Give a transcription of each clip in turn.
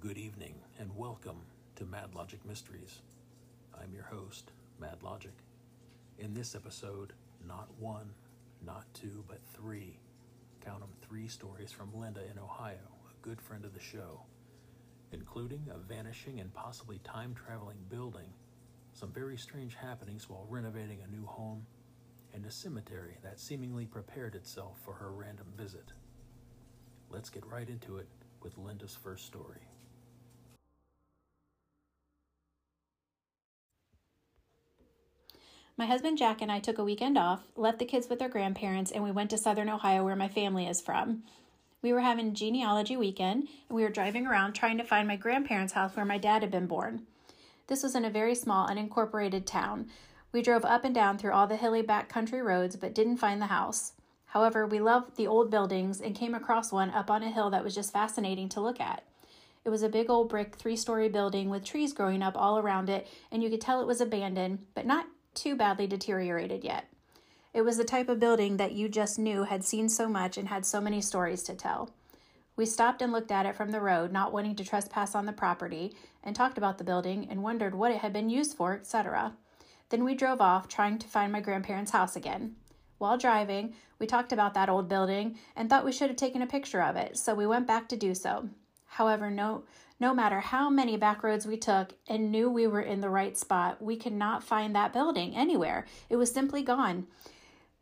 Good evening and welcome to Mad Logic Mysteries. I'm your host, Mad Logic. In this episode, not one, not two, but three, count them three stories from Linda in Ohio, a good friend of the show, including a vanishing and possibly time traveling building, some very strange happenings while renovating a new home, and a cemetery that seemingly prepared itself for her random visit. Let's get right into it with Linda's first story. My husband Jack and I took a weekend off, left the kids with their grandparents, and we went to southern Ohio where my family is from. We were having genealogy weekend, and we were driving around trying to find my grandparents' house where my dad had been born. This was in a very small, unincorporated town. We drove up and down through all the hilly back country roads, but didn't find the house. However, we loved the old buildings and came across one up on a hill that was just fascinating to look at. It was a big old brick three story building with trees growing up all around it, and you could tell it was abandoned, but not too badly deteriorated yet. It was the type of building that you just knew had seen so much and had so many stories to tell. We stopped and looked at it from the road, not wanting to trespass on the property, and talked about the building and wondered what it had been used for, etc. Then we drove off, trying to find my grandparents' house again. While driving, we talked about that old building and thought we should have taken a picture of it, so we went back to do so. However, no no matter how many back roads we took and knew we were in the right spot, we could not find that building anywhere. It was simply gone.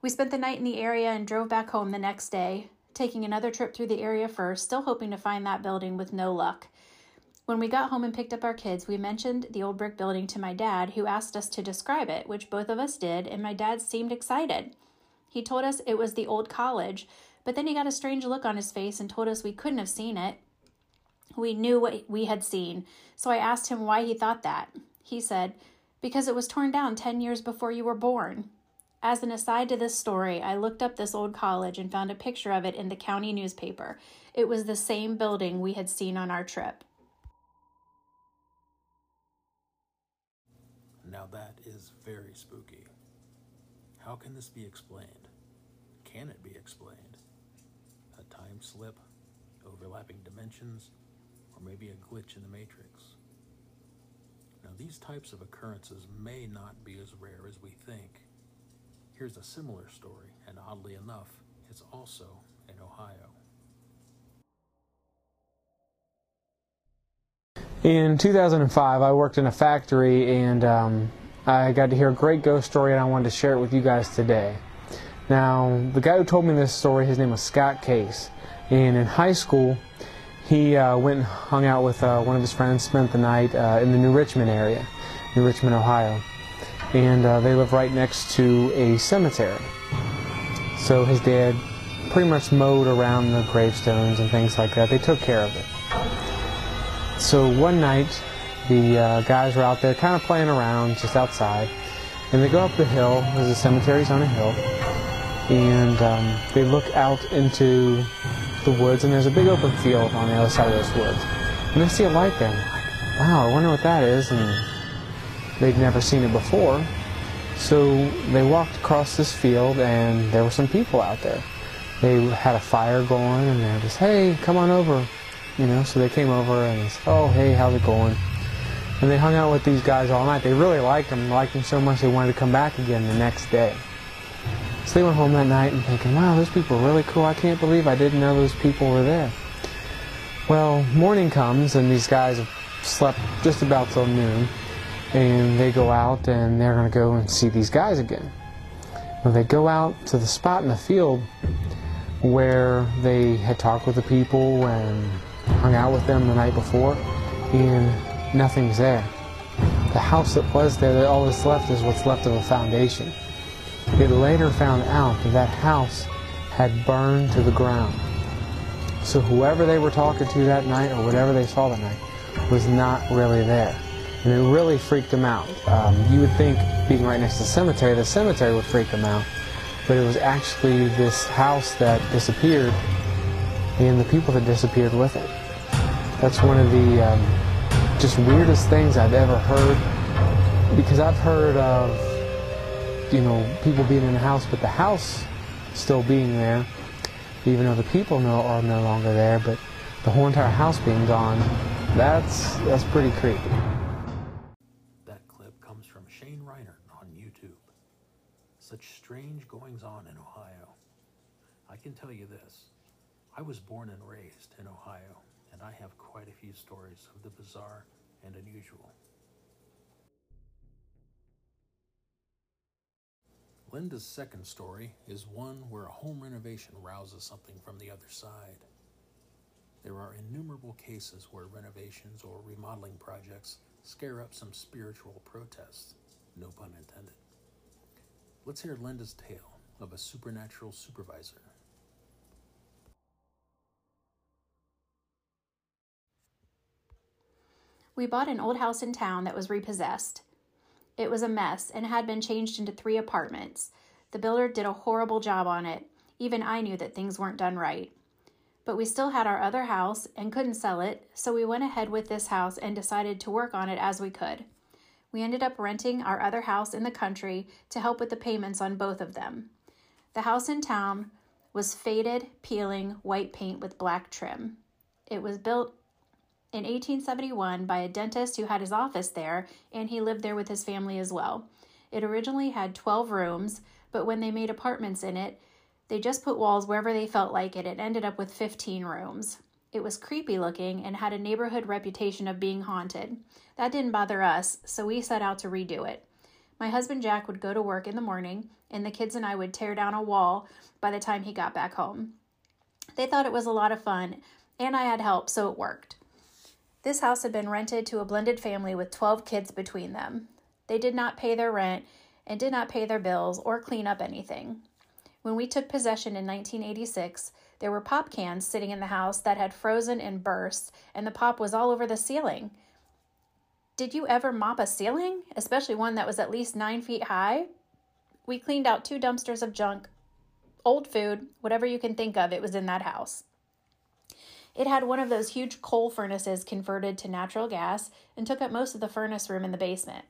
We spent the night in the area and drove back home the next day, taking another trip through the area first, still hoping to find that building with no luck. When we got home and picked up our kids, we mentioned the old brick building to my dad, who asked us to describe it, which both of us did, and my dad seemed excited. He told us it was the old college, but then he got a strange look on his face and told us we couldn't have seen it. We knew what we had seen, so I asked him why he thought that. He said, Because it was torn down 10 years before you were born. As an aside to this story, I looked up this old college and found a picture of it in the county newspaper. It was the same building we had seen on our trip. Now that is very spooky. How can this be explained? Can it be explained? A time slip, overlapping dimensions, or maybe a glitch in the matrix? Now, these types of occurrences may not be as rare as we think. Here's a similar story, and oddly enough, it's also in Ohio. In 2005, I worked in a factory and um, I got to hear a great ghost story, and I wanted to share it with you guys today. Now, the guy who told me this story, his name was Scott Case, and in high school, he uh, went and hung out with uh, one of his friends, spent the night uh, in the New Richmond area, New Richmond, Ohio, and uh, they live right next to a cemetery. So his dad pretty much mowed around the gravestones and things like that. They took care of it. So one night, the uh, guys were out there kind of playing around just outside, and they go up the hill, because the cemetery's on a hill, and um, they look out into the woods, and there's a big open field on the other side of those woods. And they see a light there, like, wow, I wonder what that is, and they'd never seen it before. So they walked across this field, and there were some people out there. They had a fire going, and they're just, hey, come on over you know, so they came over and said, oh, hey, how's it going? And they hung out with these guys all night. They really liked them, liked them so much they wanted to come back again the next day. They went home that night and thinking, wow, those people are really cool. I can't believe I didn't know those people were there. Well, morning comes and these guys have slept just about till noon. And they go out and they're going to go and see these guys again. Well, they go out to the spot in the field where they had talked with the people and hung out with them the night before, and nothing's there. The house that was there, all that's left is what's left of a foundation. It later found out that that house had burned to the ground. So whoever they were talking to that night, or whatever they saw that night, was not really there. And it really freaked them out. Um, you would think, being right next to the cemetery, the cemetery would freak them out. But it was actually this house that disappeared and the people that disappeared with it. That's one of the um, just weirdest things I've ever heard because I've heard of, you know, people being in the house, but the house still being there, even though the people are no longer there, but the whole entire house being gone That's that's pretty creepy. That clip comes from Shane Reiner on YouTube. Such strange goings on in Ohio. I can tell you this I was born and raised in Ohio, and I have quite a few stories of the bizarre and unusual. Linda's second story is one where a home renovation rouses something from the other side. There are innumerable cases where renovations or remodeling projects scare up some spiritual protests, no pun intended. Let's hear Linda's tale of a supernatural supervisor. We bought an old house in town that was repossessed. It was a mess and had been changed into three apartments. The builder did a horrible job on it. Even I knew that things weren't done right. But we still had our other house and couldn't sell it, so we went ahead with this house and decided to work on it as we could. We ended up renting our other house in the country to help with the payments on both of them. The house in town was faded, peeling white paint with black trim. It was built in 1871 by a dentist who had his office there, and he lived there with his family as well. It originally had 12 rooms, but when they made apartments in it, they just put walls wherever they felt like it and ended up with 15 rooms. It was creepy looking and had a neighborhood reputation of being haunted. That didn't bother us, so we set out to redo it. My husband Jack would go to work in the morning, and the kids and I would tear down a wall by the time he got back home. They thought it was a lot of fun, and I had help, so it worked. This house had been rented to a blended family with 12 kids between them. They did not pay their rent and did not pay their bills or clean up anything. When we took possession in 1986, there were pop cans sitting in the house that had frozen and burst, and the pop was all over the ceiling. Did you ever mop a ceiling, especially one that was at least nine feet high? We cleaned out two dumpsters of junk, old food, whatever you can think of, it was in that house. It had one of those huge coal furnaces converted to natural gas and took up most of the furnace room in the basement.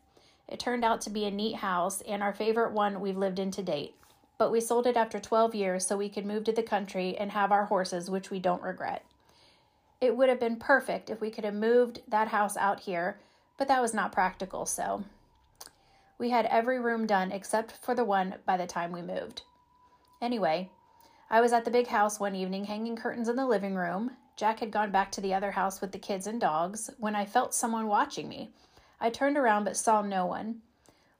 It turned out to be a neat house and our favorite one we've lived in to date. But we sold it after 12 years so we could move to the country and have our horses, which we don't regret. It would have been perfect if we could have moved that house out here, but that was not practical, so we had every room done except for the one by the time we moved. Anyway, I was at the big house one evening hanging curtains in the living room, Jack had gone back to the other house with the kids and dogs when I felt someone watching me. I turned around but saw no one.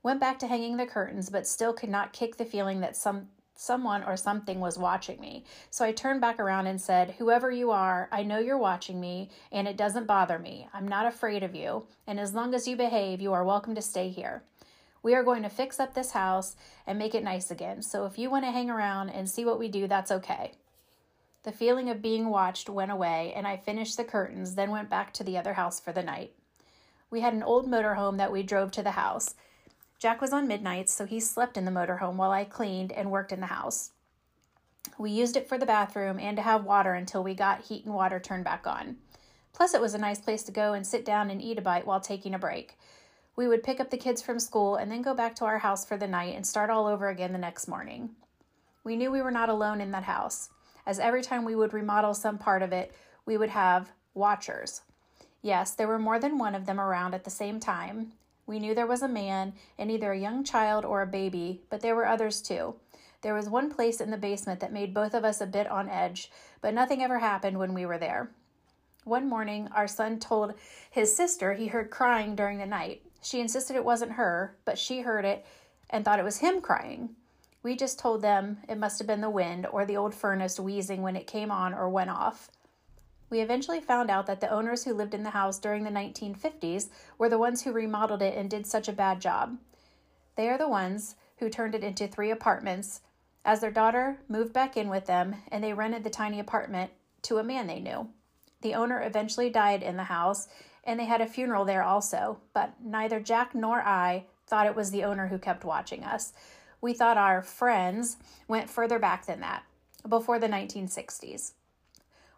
Went back to hanging the curtains but still could not kick the feeling that some someone or something was watching me. So I turned back around and said, "Whoever you are, I know you're watching me and it doesn't bother me. I'm not afraid of you, and as long as you behave, you are welcome to stay here." We are going to fix up this house and make it nice again. So if you want to hang around and see what we do, that's okay. The feeling of being watched went away, and I finished the curtains, then went back to the other house for the night. We had an old motorhome that we drove to the house. Jack was on midnights, so he slept in the motorhome while I cleaned and worked in the house. We used it for the bathroom and to have water until we got heat and water turned back on. Plus, it was a nice place to go and sit down and eat a bite while taking a break. We would pick up the kids from school and then go back to our house for the night and start all over again the next morning. We knew we were not alone in that house as every time we would remodel some part of it, we would have watchers. Yes, there were more than one of them around at the same time. We knew there was a man and either a young child or a baby, but there were others too. There was one place in the basement that made both of us a bit on edge, but nothing ever happened when we were there. One morning, our son told his sister he heard crying during the night. She insisted it wasn't her, but she heard it and thought it was him crying. We just told them it must have been the wind or the old furnace wheezing when it came on or went off. We eventually found out that the owners who lived in the house during the 1950s were the ones who remodeled it and did such a bad job. They are the ones who turned it into three apartments, as their daughter moved back in with them and they rented the tiny apartment to a man they knew. The owner eventually died in the house and they had a funeral there also, but neither Jack nor I thought it was the owner who kept watching us we thought our friends went further back than that, before the 1960s.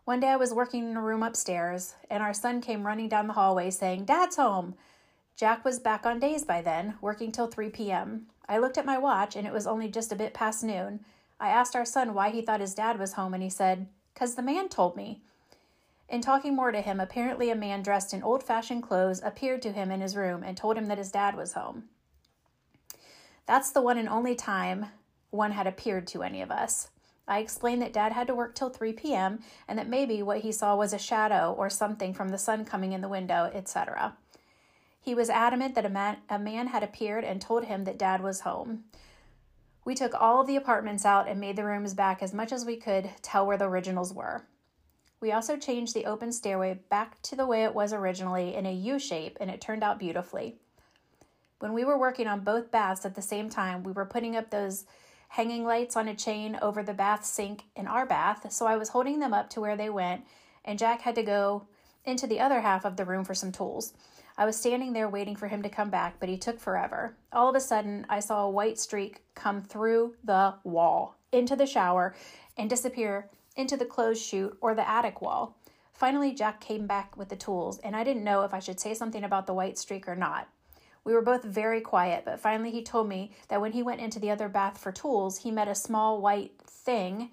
One day I was working in a room upstairs, and our son came running down the hallway saying, Dad's home. Jack was back on days by then, working till 3 p.m. I looked at my watch, and it was only just a bit past noon. I asked our son why he thought his dad was home, and he said, Because the man told me. In talking more to him, apparently a man dressed in old fashioned clothes appeared to him in his room and told him that his dad was home. That's the one and only time one had appeared to any of us. I explained that dad had to work till 3 p.m. and that maybe what he saw was a shadow or something from the sun coming in the window, etc. He was adamant that a man, a man had appeared and told him that dad was home. We took all of the apartments out and made the rooms back as much as we could tell where the originals were. We also changed the open stairway back to the way it was originally in a U shape, and it turned out beautifully. When we were working on both baths at the same time, we were putting up those hanging lights on a chain over the bath sink in our bath, so I was holding them up to where they went, and Jack had to go into the other half of the room for some tools. I was standing there waiting for him to come back, but he took forever. All of a sudden, I saw a white streak come through the wall into the shower and disappear into the clothes chute or the attic wall. Finally, Jack came back with the tools, and I didn't know if I should say something about the white streak or not. We were both very quiet, but finally he told me that when he went into the other bath for tools, he met a small white thing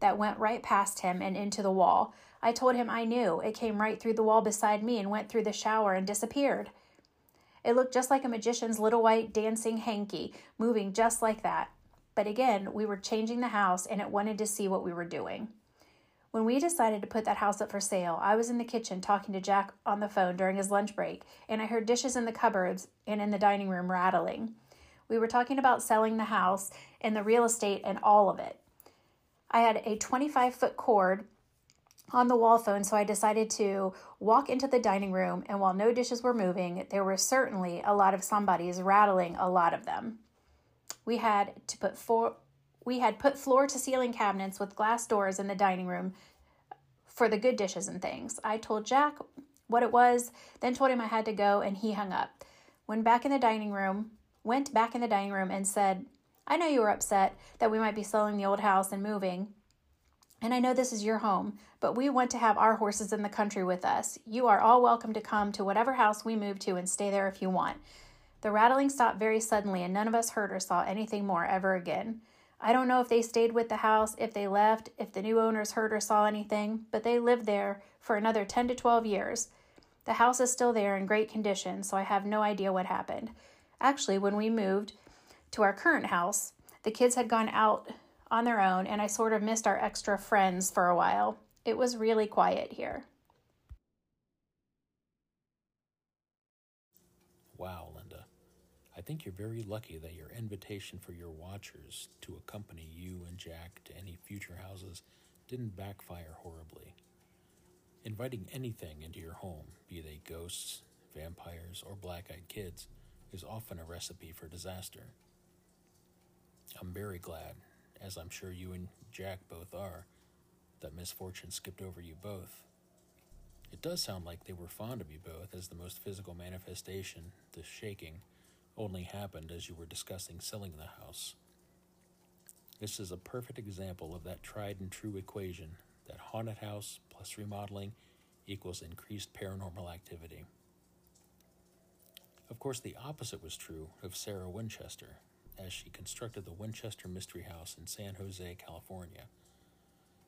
that went right past him and into the wall. I told him I knew. It came right through the wall beside me and went through the shower and disappeared. It looked just like a magician's little white dancing hanky, moving just like that. But again, we were changing the house and it wanted to see what we were doing. When we decided to put that house up for sale, I was in the kitchen talking to Jack on the phone during his lunch break, and I heard dishes in the cupboards and in the dining room rattling. We were talking about selling the house and the real estate and all of it. I had a 25 foot cord on the wall phone, so I decided to walk into the dining room, and while no dishes were moving, there were certainly a lot of somebody's rattling a lot of them. We had to put four we had put floor to ceiling cabinets with glass doors in the dining room for the good dishes and things. I told Jack what it was, then told him I had to go, and he hung up. When back in the dining room, went back in the dining room and said, I know you were upset that we might be selling the old house and moving. And I know this is your home, but we want to have our horses in the country with us. You are all welcome to come to whatever house we move to and stay there if you want. The rattling stopped very suddenly, and none of us heard or saw anything more ever again. I don't know if they stayed with the house, if they left, if the new owners heard or saw anything, but they lived there for another 10 to 12 years. The house is still there in great condition, so I have no idea what happened. Actually, when we moved to our current house, the kids had gone out on their own, and I sort of missed our extra friends for a while. It was really quiet here. Wow, think you're very lucky that your invitation for your watchers to accompany you and Jack to any future houses didn't backfire horribly. Inviting anything into your home, be they ghosts, vampires, or black eyed kids, is often a recipe for disaster. I'm very glad, as I'm sure you and Jack both are, that misfortune skipped over you both. It does sound like they were fond of you both, as the most physical manifestation, the shaking, only happened as you were discussing selling the house. This is a perfect example of that tried and true equation that haunted house plus remodeling equals increased paranormal activity. Of course, the opposite was true of Sarah Winchester, as she constructed the Winchester Mystery House in San Jose, California.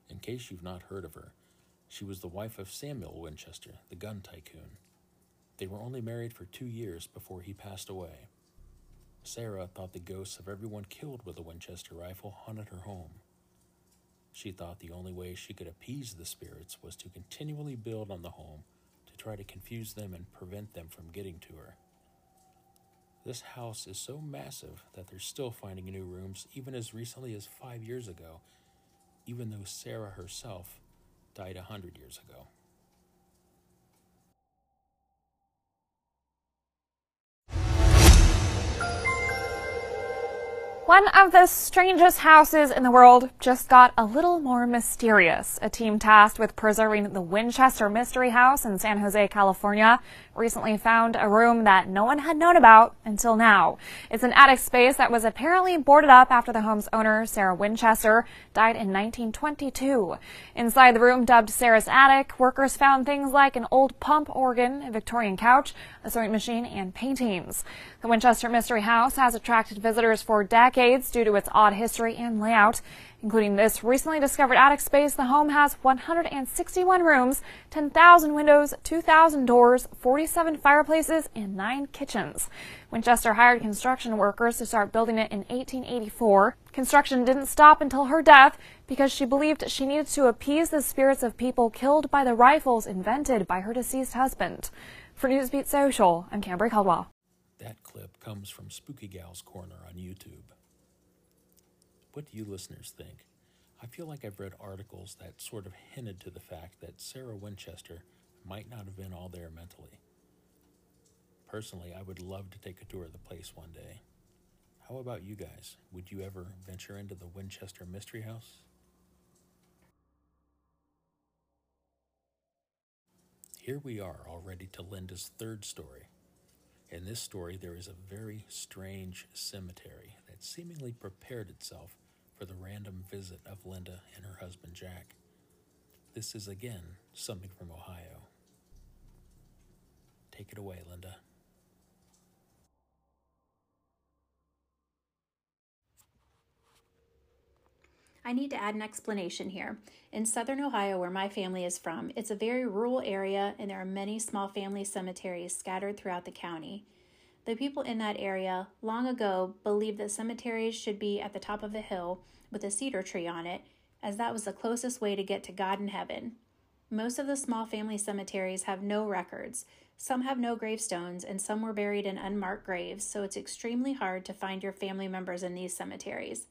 In case you've not heard of her, she was the wife of Samuel Winchester, the gun tycoon. They were only married for two years before he passed away. Sarah thought the ghosts of everyone killed with a Winchester rifle haunted her home. She thought the only way she could appease the spirits was to continually build on the home to try to confuse them and prevent them from getting to her. This house is so massive that they're still finding new rooms even as recently as five years ago, even though Sarah herself died a hundred years ago. One of the strangest houses in the world just got a little more mysterious. A team tasked with preserving the Winchester Mystery House in San Jose, California, recently found a room that no one had known about until now. It's an attic space that was apparently boarded up after the home's owner, Sarah Winchester, died in 1922. Inside the room dubbed Sarah's attic, workers found things like an old pump organ, a Victorian couch, a sewing machine, and paintings. The Winchester Mystery House has attracted visitors for decades due to its odd history and layout. Including this recently discovered attic space, the home has 161 rooms, 10,000 windows, 2,000 doors, 47 fireplaces, and 9 kitchens. Winchester hired construction workers to start building it in 1884. Construction didn't stop until her death because she believed she needed to appease the spirits of people killed by the rifles invented by her deceased husband. For Newsbeat Social, I'm Cambry Caldwell. That clip comes from Spooky Gal's Corner on YouTube. What do you listeners think? I feel like I've read articles that sort of hinted to the fact that Sarah Winchester might not have been all there mentally. Personally, I would love to take a tour of the place one day. How about you guys? Would you ever venture into the Winchester Mystery House? Here we are, all ready to Linda's third story. In this story, there is a very strange cemetery that seemingly prepared itself for the random visit of Linda and her husband Jack. This is again something from Ohio. Take it away, Linda. I need to add an explanation here. In southern Ohio, where my family is from, it's a very rural area and there are many small family cemeteries scattered throughout the county. The people in that area long ago believed that cemeteries should be at the top of a hill with a cedar tree on it, as that was the closest way to get to God in heaven. Most of the small family cemeteries have no records. Some have no gravestones, and some were buried in unmarked graves, so it's extremely hard to find your family members in these cemeteries.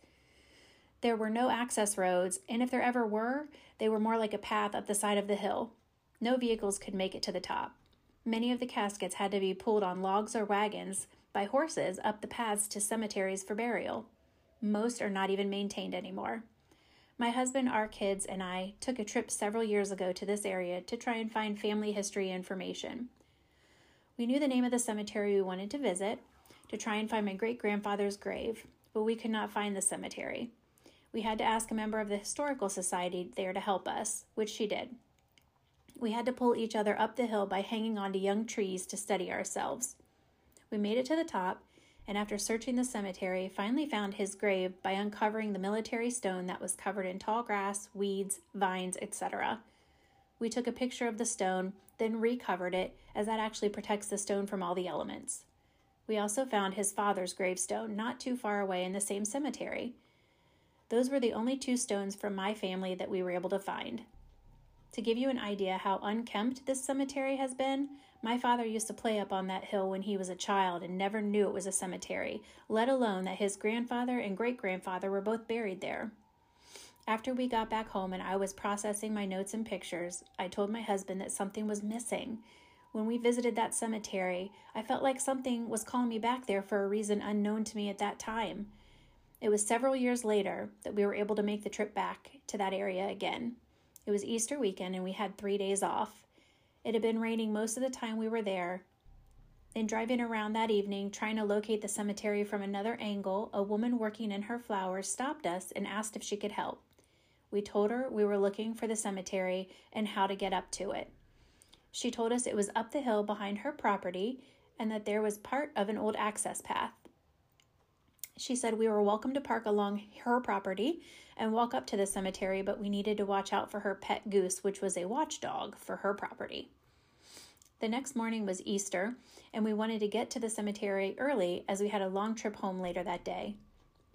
There were no access roads, and if there ever were, they were more like a path up the side of the hill. No vehicles could make it to the top. Many of the caskets had to be pulled on logs or wagons by horses up the paths to cemeteries for burial. Most are not even maintained anymore. My husband, our kids, and I took a trip several years ago to this area to try and find family history information. We knew the name of the cemetery we wanted to visit to try and find my great grandfather's grave, but we could not find the cemetery we had to ask a member of the Historical Society there to help us, which she did. We had to pull each other up the hill by hanging onto young trees to steady ourselves. We made it to the top, and after searching the cemetery, finally found his grave by uncovering the military stone that was covered in tall grass, weeds, vines, etc. We took a picture of the stone, then recovered it, as that actually protects the stone from all the elements. We also found his father's gravestone not too far away in the same cemetery. Those were the only two stones from my family that we were able to find. To give you an idea how unkempt this cemetery has been, my father used to play up on that hill when he was a child and never knew it was a cemetery, let alone that his grandfather and great grandfather were both buried there. After we got back home and I was processing my notes and pictures, I told my husband that something was missing. When we visited that cemetery, I felt like something was calling me back there for a reason unknown to me at that time. It was several years later that we were able to make the trip back to that area again. It was Easter weekend and we had three days off. It had been raining most of the time we were there. In driving around that evening, trying to locate the cemetery from another angle, a woman working in her flowers stopped us and asked if she could help. We told her we were looking for the cemetery and how to get up to it. She told us it was up the hill behind her property and that there was part of an old access path. She said we were welcome to park along her property and walk up to the cemetery, but we needed to watch out for her pet goose, which was a watchdog for her property. The next morning was Easter, and we wanted to get to the cemetery early as we had a long trip home later that day.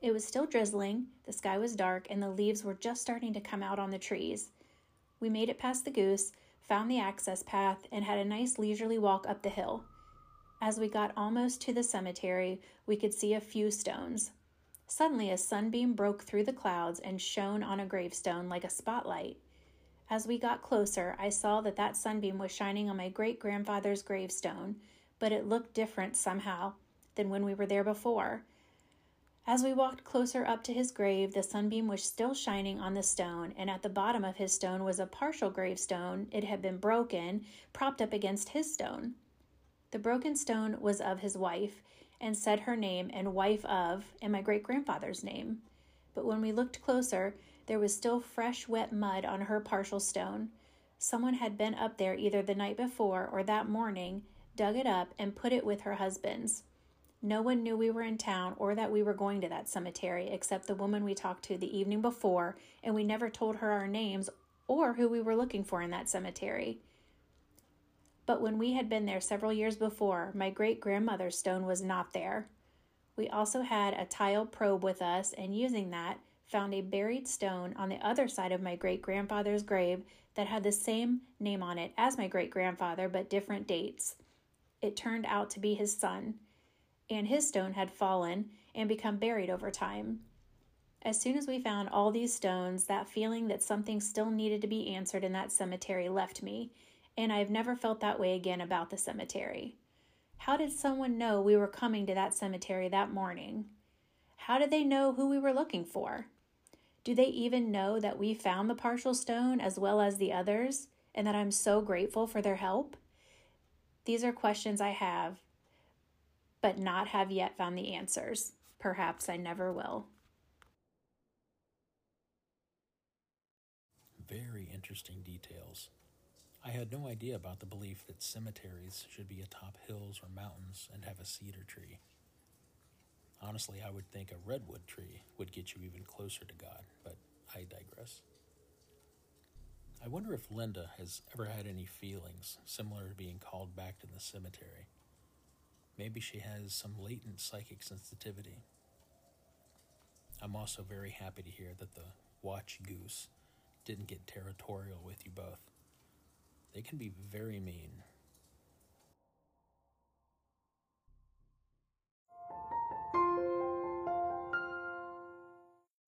It was still drizzling, the sky was dark, and the leaves were just starting to come out on the trees. We made it past the goose, found the access path, and had a nice leisurely walk up the hill. As we got almost to the cemetery, we could see a few stones. Suddenly, a sunbeam broke through the clouds and shone on a gravestone like a spotlight. As we got closer, I saw that that sunbeam was shining on my great grandfather's gravestone, but it looked different somehow than when we were there before. As we walked closer up to his grave, the sunbeam was still shining on the stone, and at the bottom of his stone was a partial gravestone. It had been broken, propped up against his stone. The broken stone was of his wife, and said her name and wife of, and my great grandfather's name. But when we looked closer, there was still fresh, wet mud on her partial stone. Someone had been up there either the night before or that morning, dug it up, and put it with her husband's. No one knew we were in town or that we were going to that cemetery except the woman we talked to the evening before, and we never told her our names or who we were looking for in that cemetery. But when we had been there several years before, my great grandmother's stone was not there. We also had a tile probe with us, and using that, found a buried stone on the other side of my great grandfather's grave that had the same name on it as my great grandfather but different dates. It turned out to be his son, and his stone had fallen and become buried over time. As soon as we found all these stones, that feeling that something still needed to be answered in that cemetery left me, and I have never felt that way again about the cemetery. How did someone know we were coming to that cemetery that morning? How did they know who we were looking for? Do they even know that we found the partial stone as well as the others, and that I'm so grateful for their help? These are questions I have, but not have yet found the answers. Perhaps I never will. Very interesting details. I had no idea about the belief that cemeteries should be atop hills or mountains and have a cedar tree. Honestly, I would think a redwood tree would get you even closer to God, but I digress. I wonder if Linda has ever had any feelings similar to being called back to the cemetery. Maybe she has some latent psychic sensitivity. I'm also very happy to hear that the watch goose didn't get territorial with you both. They can be very mean.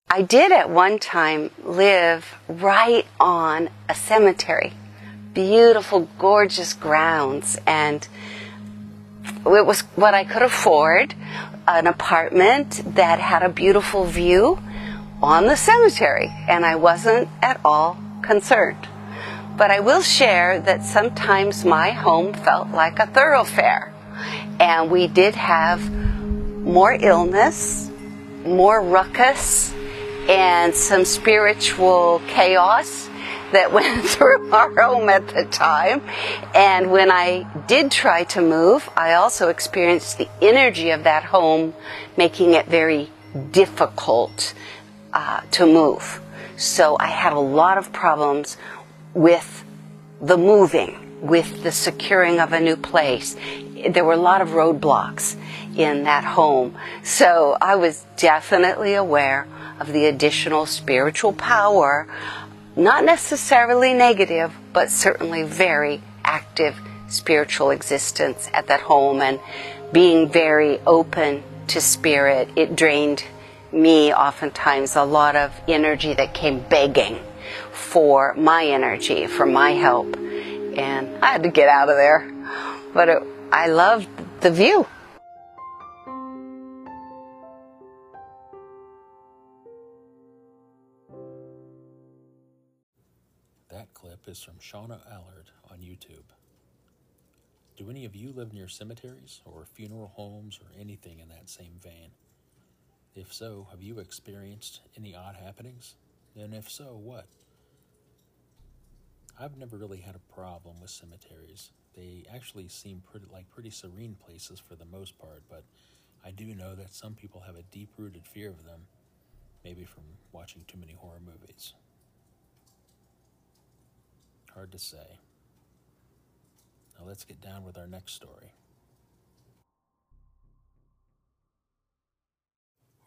I did at one time live right on a cemetery. Beautiful, gorgeous grounds. And it was what I could afford an apartment that had a beautiful view on the cemetery. And I wasn't at all concerned. But I will share that sometimes my home felt like a thoroughfare. And we did have more illness, more ruckus, and some spiritual chaos that went through our home at the time. And when I did try to move, I also experienced the energy of that home making it very difficult uh, to move. So I had a lot of problems with the moving, with the securing of a new place. There were a lot of roadblocks in that home. So I was definitely aware of the additional spiritual power, not necessarily negative, but certainly very active spiritual existence at that home and being very open to spirit. It drained me oftentimes a lot of energy that came begging for my energy, for my help. And I had to get out of there. But it, I loved the view. That clip is from Shauna Allard on YouTube. Do any of you live near cemeteries or funeral homes or anything in that same vein? If so, have you experienced any odd happenings? And if so, what? I've never really had a problem with cemeteries. They actually seem pretty like pretty serene places for the most part, but I do know that some people have a deep-rooted fear of them, maybe from watching too many horror movies. Hard to say. Now let's get down with our next story.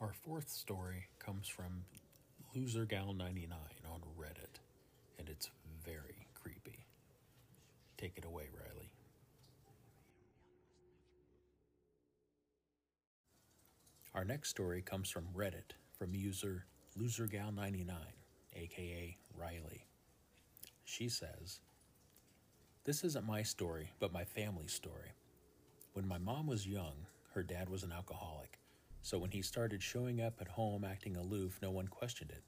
Our fourth story comes from LoserGal99 on Reddit, and it's very. Take it away, Riley. Our next story comes from Reddit from user LoserGal99, aka Riley. She says, This isn't my story, but my family's story. When my mom was young, her dad was an alcoholic. So when he started showing up at home acting aloof, no one questioned it.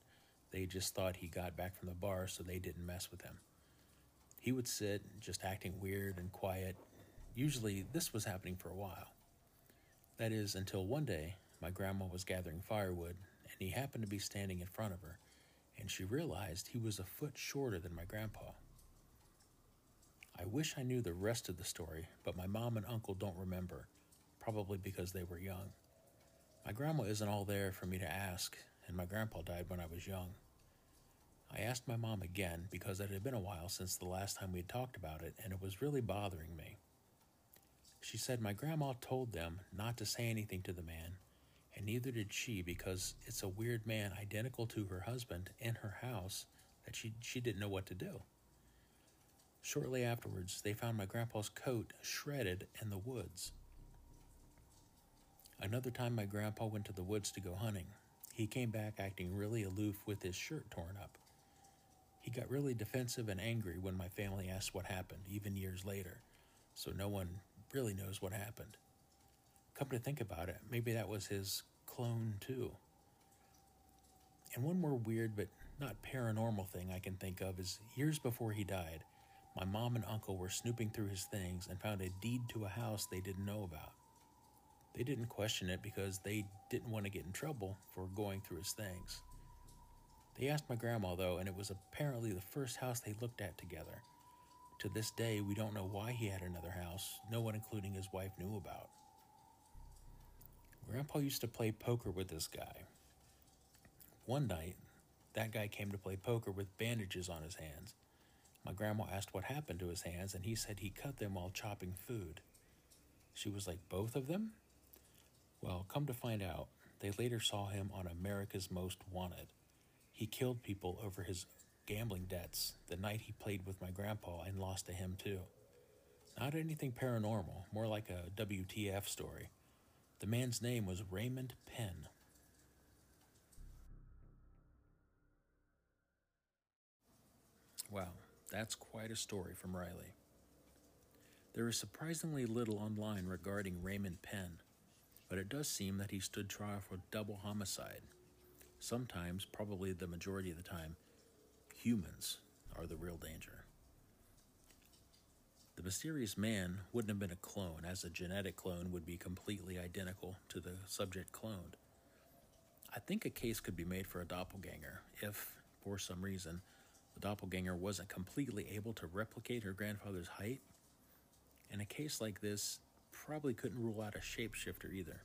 They just thought he got back from the bar, so they didn't mess with him. He would sit, just acting weird and quiet. Usually, this was happening for a while. That is, until one day, my grandma was gathering firewood, and he happened to be standing in front of her, and she realized he was a foot shorter than my grandpa. I wish I knew the rest of the story, but my mom and uncle don't remember probably because they were young. My grandma isn't all there for me to ask, and my grandpa died when I was young. I asked my mom again because it had been a while since the last time we had talked about it, and it was really bothering me. She said my grandma told them not to say anything to the man, and neither did she because it's a weird man identical to her husband in her house that she, she didn't know what to do. Shortly afterwards, they found my grandpa's coat shredded in the woods. Another time, my grandpa went to the woods to go hunting. He came back acting really aloof with his shirt torn up. He got really defensive and angry when my family asked what happened, even years later, so no one really knows what happened. Come to think about it, maybe that was his clone too. And one more weird but not paranormal thing I can think of is years before he died, my mom and uncle were snooping through his things and found a deed to a house they didn't know about. They didn't question it because they didn't want to get in trouble for going through his things. They asked my grandma, though, and it was apparently the first house they looked at together. To this day, we don't know why he had another house, no one, including his wife, knew about. Grandpa used to play poker with this guy. One night, that guy came to play poker with bandages on his hands. My grandma asked what happened to his hands, and he said he cut them while chopping food. She was like, Both of them? Well, come to find out, they later saw him on America's Most Wanted. He killed people over his gambling debts the night he played with my grandpa and lost to him, too. Not anything paranormal, more like a WTF story. The man's name was Raymond Penn. Wow, that's quite a story from Riley. There is surprisingly little online regarding Raymond Penn, but it does seem that he stood trial for double homicide. Sometimes, probably the majority of the time, humans are the real danger. The mysterious man wouldn't have been a clone, as a genetic clone would be completely identical to the subject cloned. I think a case could be made for a doppelganger if, for some reason, the doppelganger wasn't completely able to replicate her grandfather's height. In a case like this, probably couldn't rule out a shapeshifter either.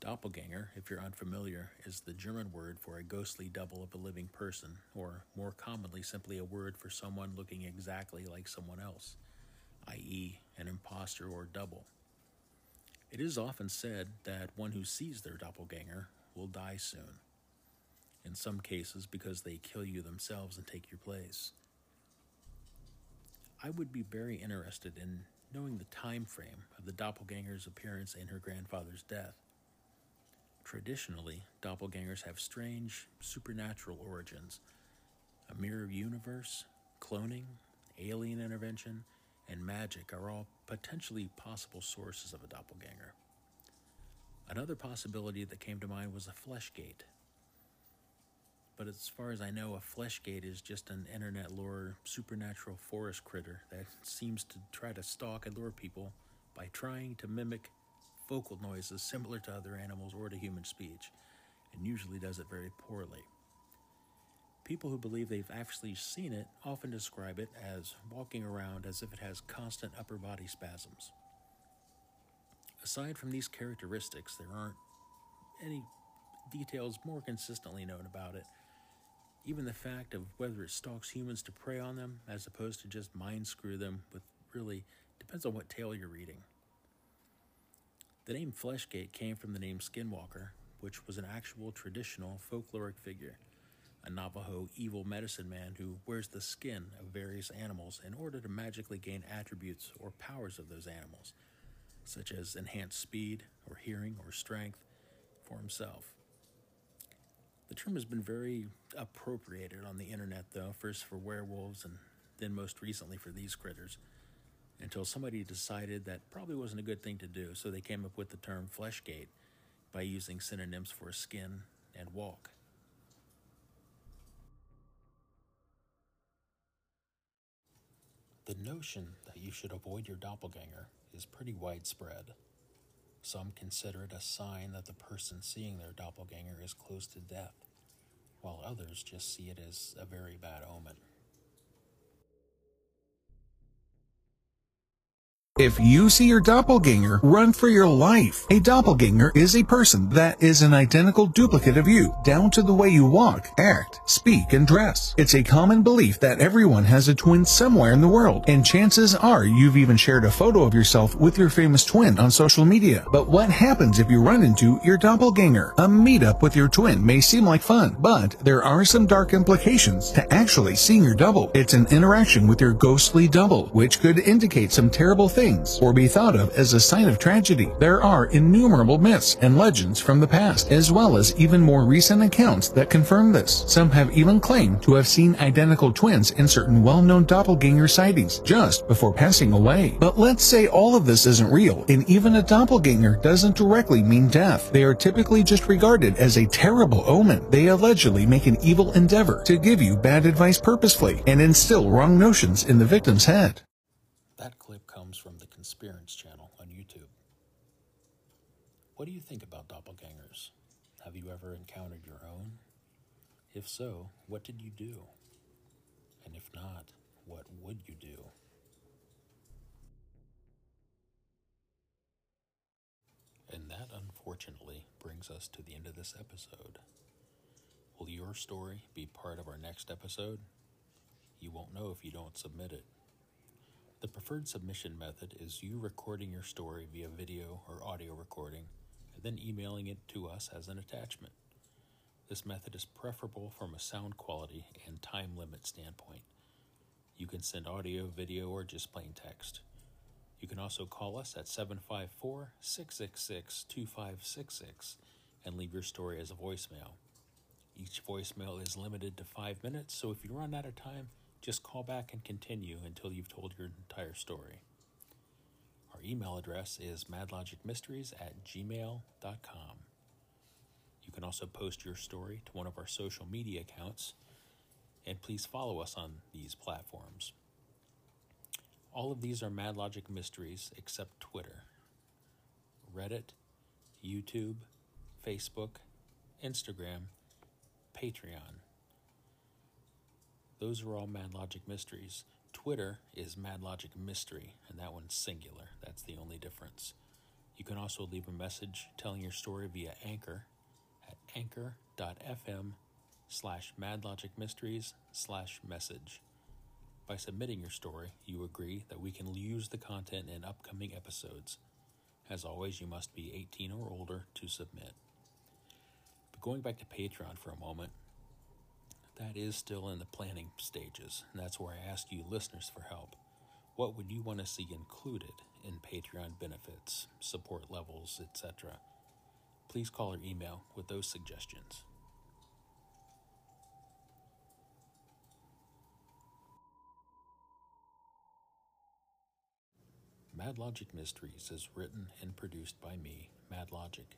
Doppelganger, if you're unfamiliar, is the German word for a ghostly double of a living person, or more commonly, simply a word for someone looking exactly like someone else, i.e., an impostor or double. It is often said that one who sees their doppelganger will die soon in some cases because they kill you themselves and take your place. I would be very interested in knowing the time frame of the doppelganger's appearance and her grandfather's death. Traditionally, doppelgangers have strange, supernatural origins. A mirror universe, cloning, alien intervention, and magic are all potentially possible sources of a doppelganger. Another possibility that came to mind was a fleshgait, but as far as I know, a fleshgait is just an internet lore supernatural forest critter that seems to try to stalk and lure people by trying to mimic vocal noises similar to other animals or to human speech, and usually does it very poorly. People who believe they've actually seen it often describe it as walking around as if it has constant upper body spasms. Aside from these characteristics, there aren't any details more consistently known about it even the fact of whether it stalks humans to prey on them as opposed to just mind screw them with really depends on what tale you're reading. The name Fleshgait came from the name Skinwalker, which was an actual traditional folkloric figure, a Navajo evil medicine man who wears the skin of various animals in order to magically gain attributes or powers of those animals, such as enhanced speed or hearing or strength, for himself. The term has been very appropriated on the internet, though, first for werewolves and then most recently for these critters, until somebody decided that probably wasn't a good thing to do, so they came up with the term fleshgait by using synonyms for skin and walk. The notion that you should avoid your doppelganger is pretty widespread. Some consider it a sign that the person seeing their doppelganger is close to death, while others just see it as a very bad omen. If you see your doppelganger, run for your life. A doppelganger is a person that is an identical duplicate of you, down to the way you walk, act, speak, and dress. It's a common belief that everyone has a twin somewhere in the world, and chances are you've even shared a photo of yourself with your famous twin on social media. But what happens if you run into your doppelganger? A meetup with your twin may seem like fun, but there are some dark implications to actually seeing your double. It's an interaction with your ghostly double, which could indicate some terrible things or be thought of as a sign of tragedy. There are innumerable myths and legends from the past, as well as even more recent accounts that confirm this. Some have even claimed to have seen identical twins in certain well-known doppelganger sightings just before passing away. But let's say all of this isn't real, and even a doppelganger doesn't directly mean death. They are typically just regarded as a terrible omen. They allegedly make an evil endeavor to give you bad advice purposefully and instill wrong notions in the victim's head. That clip comes from the Conspirance channel on YouTube. What do you think about doppelgangers? Have you ever encountered your own? If so, what did you do? And if not, what would you do? And that unfortunately brings us to the end of this episode. Will your story be part of our next episode? You won't know if you don't submit it. The preferred submission method is you recording your story via video or audio recording and then emailing it to us as an attachment. This method is preferable from a sound quality and time limit standpoint. You can send audio, video, or just plain text. You can also call us at 754 666 2566 and leave your story as a voicemail. Each voicemail is limited to five minutes, so if you run out of time, just call back and continue until you've told your entire story. Our email address is madlogicmysteries at gmail.com. You can also post your story to one of our social media accounts, and please follow us on these platforms. All of these are Mad Logic Mysteries except Twitter, Reddit, YouTube, Facebook, Instagram, Patreon. Those are all Mad Logic Mysteries. Twitter is Mad Logic Mystery, and that one's singular. That's the only difference. You can also leave a message telling your story via Anchor at anchor.fm slash madlogicmysteries slash message. By submitting your story, you agree that we can use the content in upcoming episodes. As always, you must be 18 or older to submit. But going back to Patreon for a moment, that is still in the planning stages, and that's where I ask you listeners for help. What would you want to see included in Patreon benefits, support levels, etc.? Please call or email with those suggestions. Mad Logic Mysteries is written and produced by me, Mad Logic.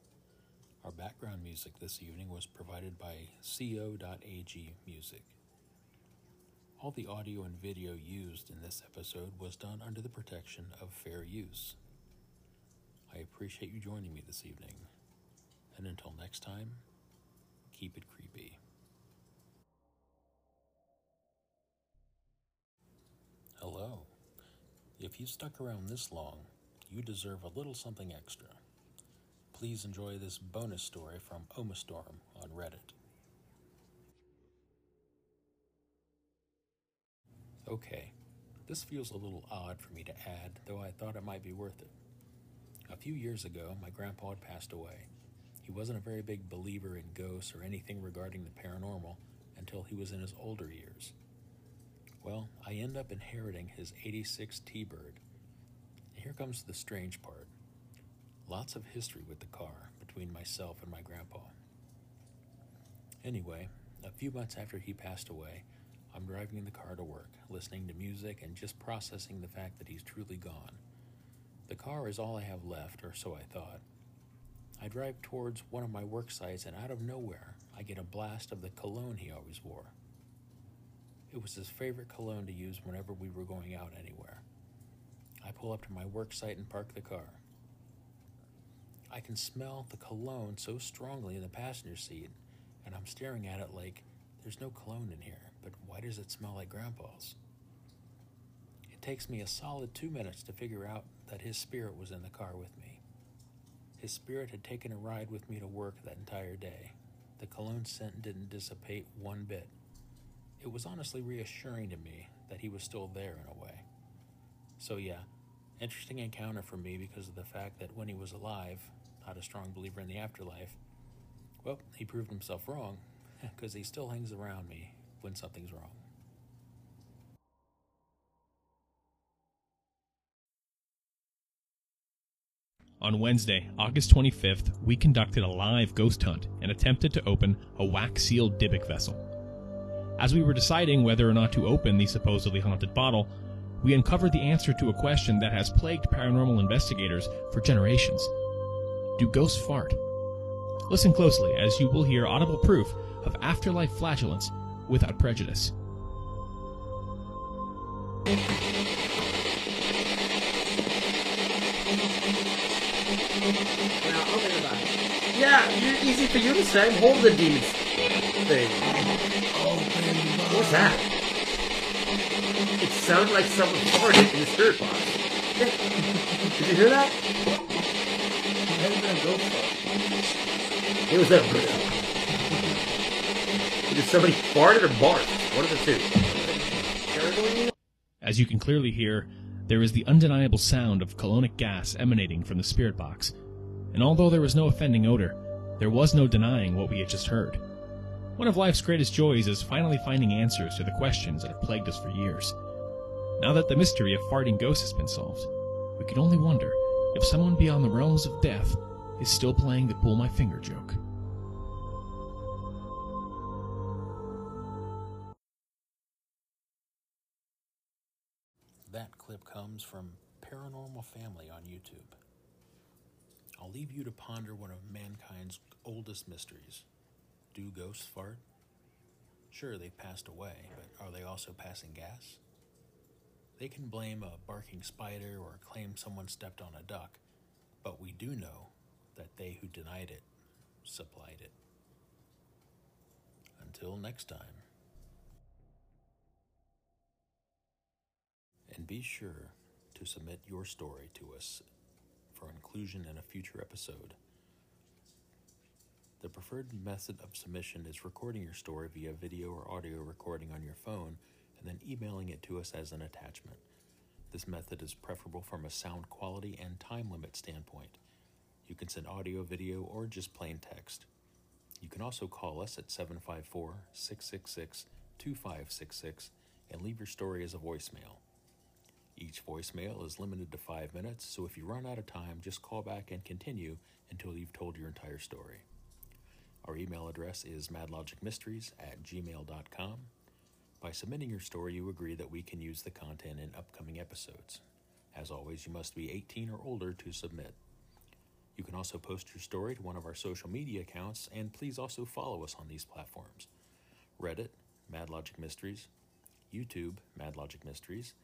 Our background music this evening was provided by co.ag music. All the audio and video used in this episode was done under the protection of fair use. I appreciate you joining me this evening. And until next time, keep it creepy. Hello. If you stuck around this long, you deserve a little something extra. Please enjoy this bonus story from Omastorm on Reddit. Okay, this feels a little odd for me to add, though I thought it might be worth it. A few years ago, my grandpa had passed away. He wasn't a very big believer in ghosts or anything regarding the paranormal until he was in his older years. Well, I end up inheriting his 86 T Bird. Here comes the strange part lots of history with the car between myself and my grandpa. Anyway, a few months after he passed away, I'm driving the car to work, listening to music and just processing the fact that he's truly gone. The car is all I have left, or so I thought. I drive towards one of my work sites, and out of nowhere, I get a blast of the cologne he always wore. It was his favorite cologne to use whenever we were going out anywhere. I pull up to my work site and park the car. I can smell the cologne so strongly in the passenger seat, and I'm staring at it like there's no cologne in here, but why does it smell like Grandpa's? It takes me a solid two minutes to figure out that his spirit was in the car with me. His spirit had taken a ride with me to work that entire day. The cologne scent didn't dissipate one bit. It was honestly reassuring to me that he was still there in a way. So, yeah, interesting encounter for me because of the fact that when he was alive, not a strong believer in the afterlife, well, he proved himself wrong because he still hangs around me when something's wrong. On Wednesday, August 25th, we conducted a live ghost hunt and attempted to open a wax sealed Dybbuk vessel. As we were deciding whether or not to open the supposedly haunted bottle, we uncovered the answer to a question that has plagued paranormal investigators for generations Do ghosts fart? Listen closely, as you will hear audible proof of afterlife flatulence without prejudice. Now, open it up. Yeah, easy for you to say. Hold the D's thing. What's that? It sounded like someone farted in the spirit box. Did you hear that? It was a. Did somebody farted or barked? One of the two. As you can clearly hear, there is the undeniable sound of colonic gas emanating from the spirit box. And although there was no offending odor, there was no denying what we had just heard. One of life's greatest joys is finally finding answers to the questions that have plagued us for years. Now that the mystery of farting ghosts has been solved, we can only wonder if someone beyond the realms of death is still playing the pull my finger joke. That clip comes from Paranormal Family on YouTube. I'll leave you to ponder one of mankind's oldest mysteries. Do ghosts fart? Sure, they've passed away, but are they also passing gas? They can blame a barking spider or claim someone stepped on a duck, but we do know that they who denied it supplied it. Until next time. And be sure to submit your story to us for inclusion in a future episode. The preferred method of submission is recording your story via video or audio recording on your phone and then emailing it to us as an attachment. This method is preferable from a sound quality and time limit standpoint. You can send audio, video, or just plain text. You can also call us at 754 666 2566 and leave your story as a voicemail. Each voicemail is limited to five minutes, so if you run out of time, just call back and continue until you've told your entire story. Our email address is madlogicmysteries at gmail.com. By submitting your story, you agree that we can use the content in upcoming episodes. As always, you must be 18 or older to submit. You can also post your story to one of our social media accounts, and please also follow us on these platforms Reddit, Madlogic Mysteries, YouTube, Madlogic Mysteries,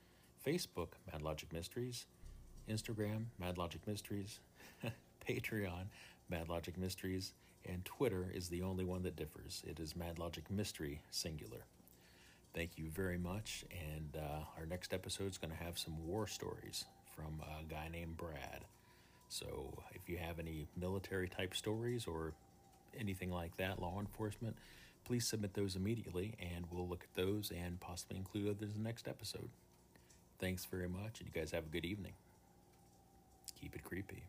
Facebook, Mad Logic Mysteries, Instagram, Mad Logic Mysteries, Patreon, Mad Logic Mysteries, and Twitter is the only one that differs. It is Mad Logic Mystery, singular. Thank you very much, and uh, our next episode is going to have some war stories from a guy named Brad. So if you have any military type stories or anything like that, law enforcement, please submit those immediately, and we'll look at those and possibly include others in the next episode. Thanks very much, and you guys have a good evening. Keep it creepy.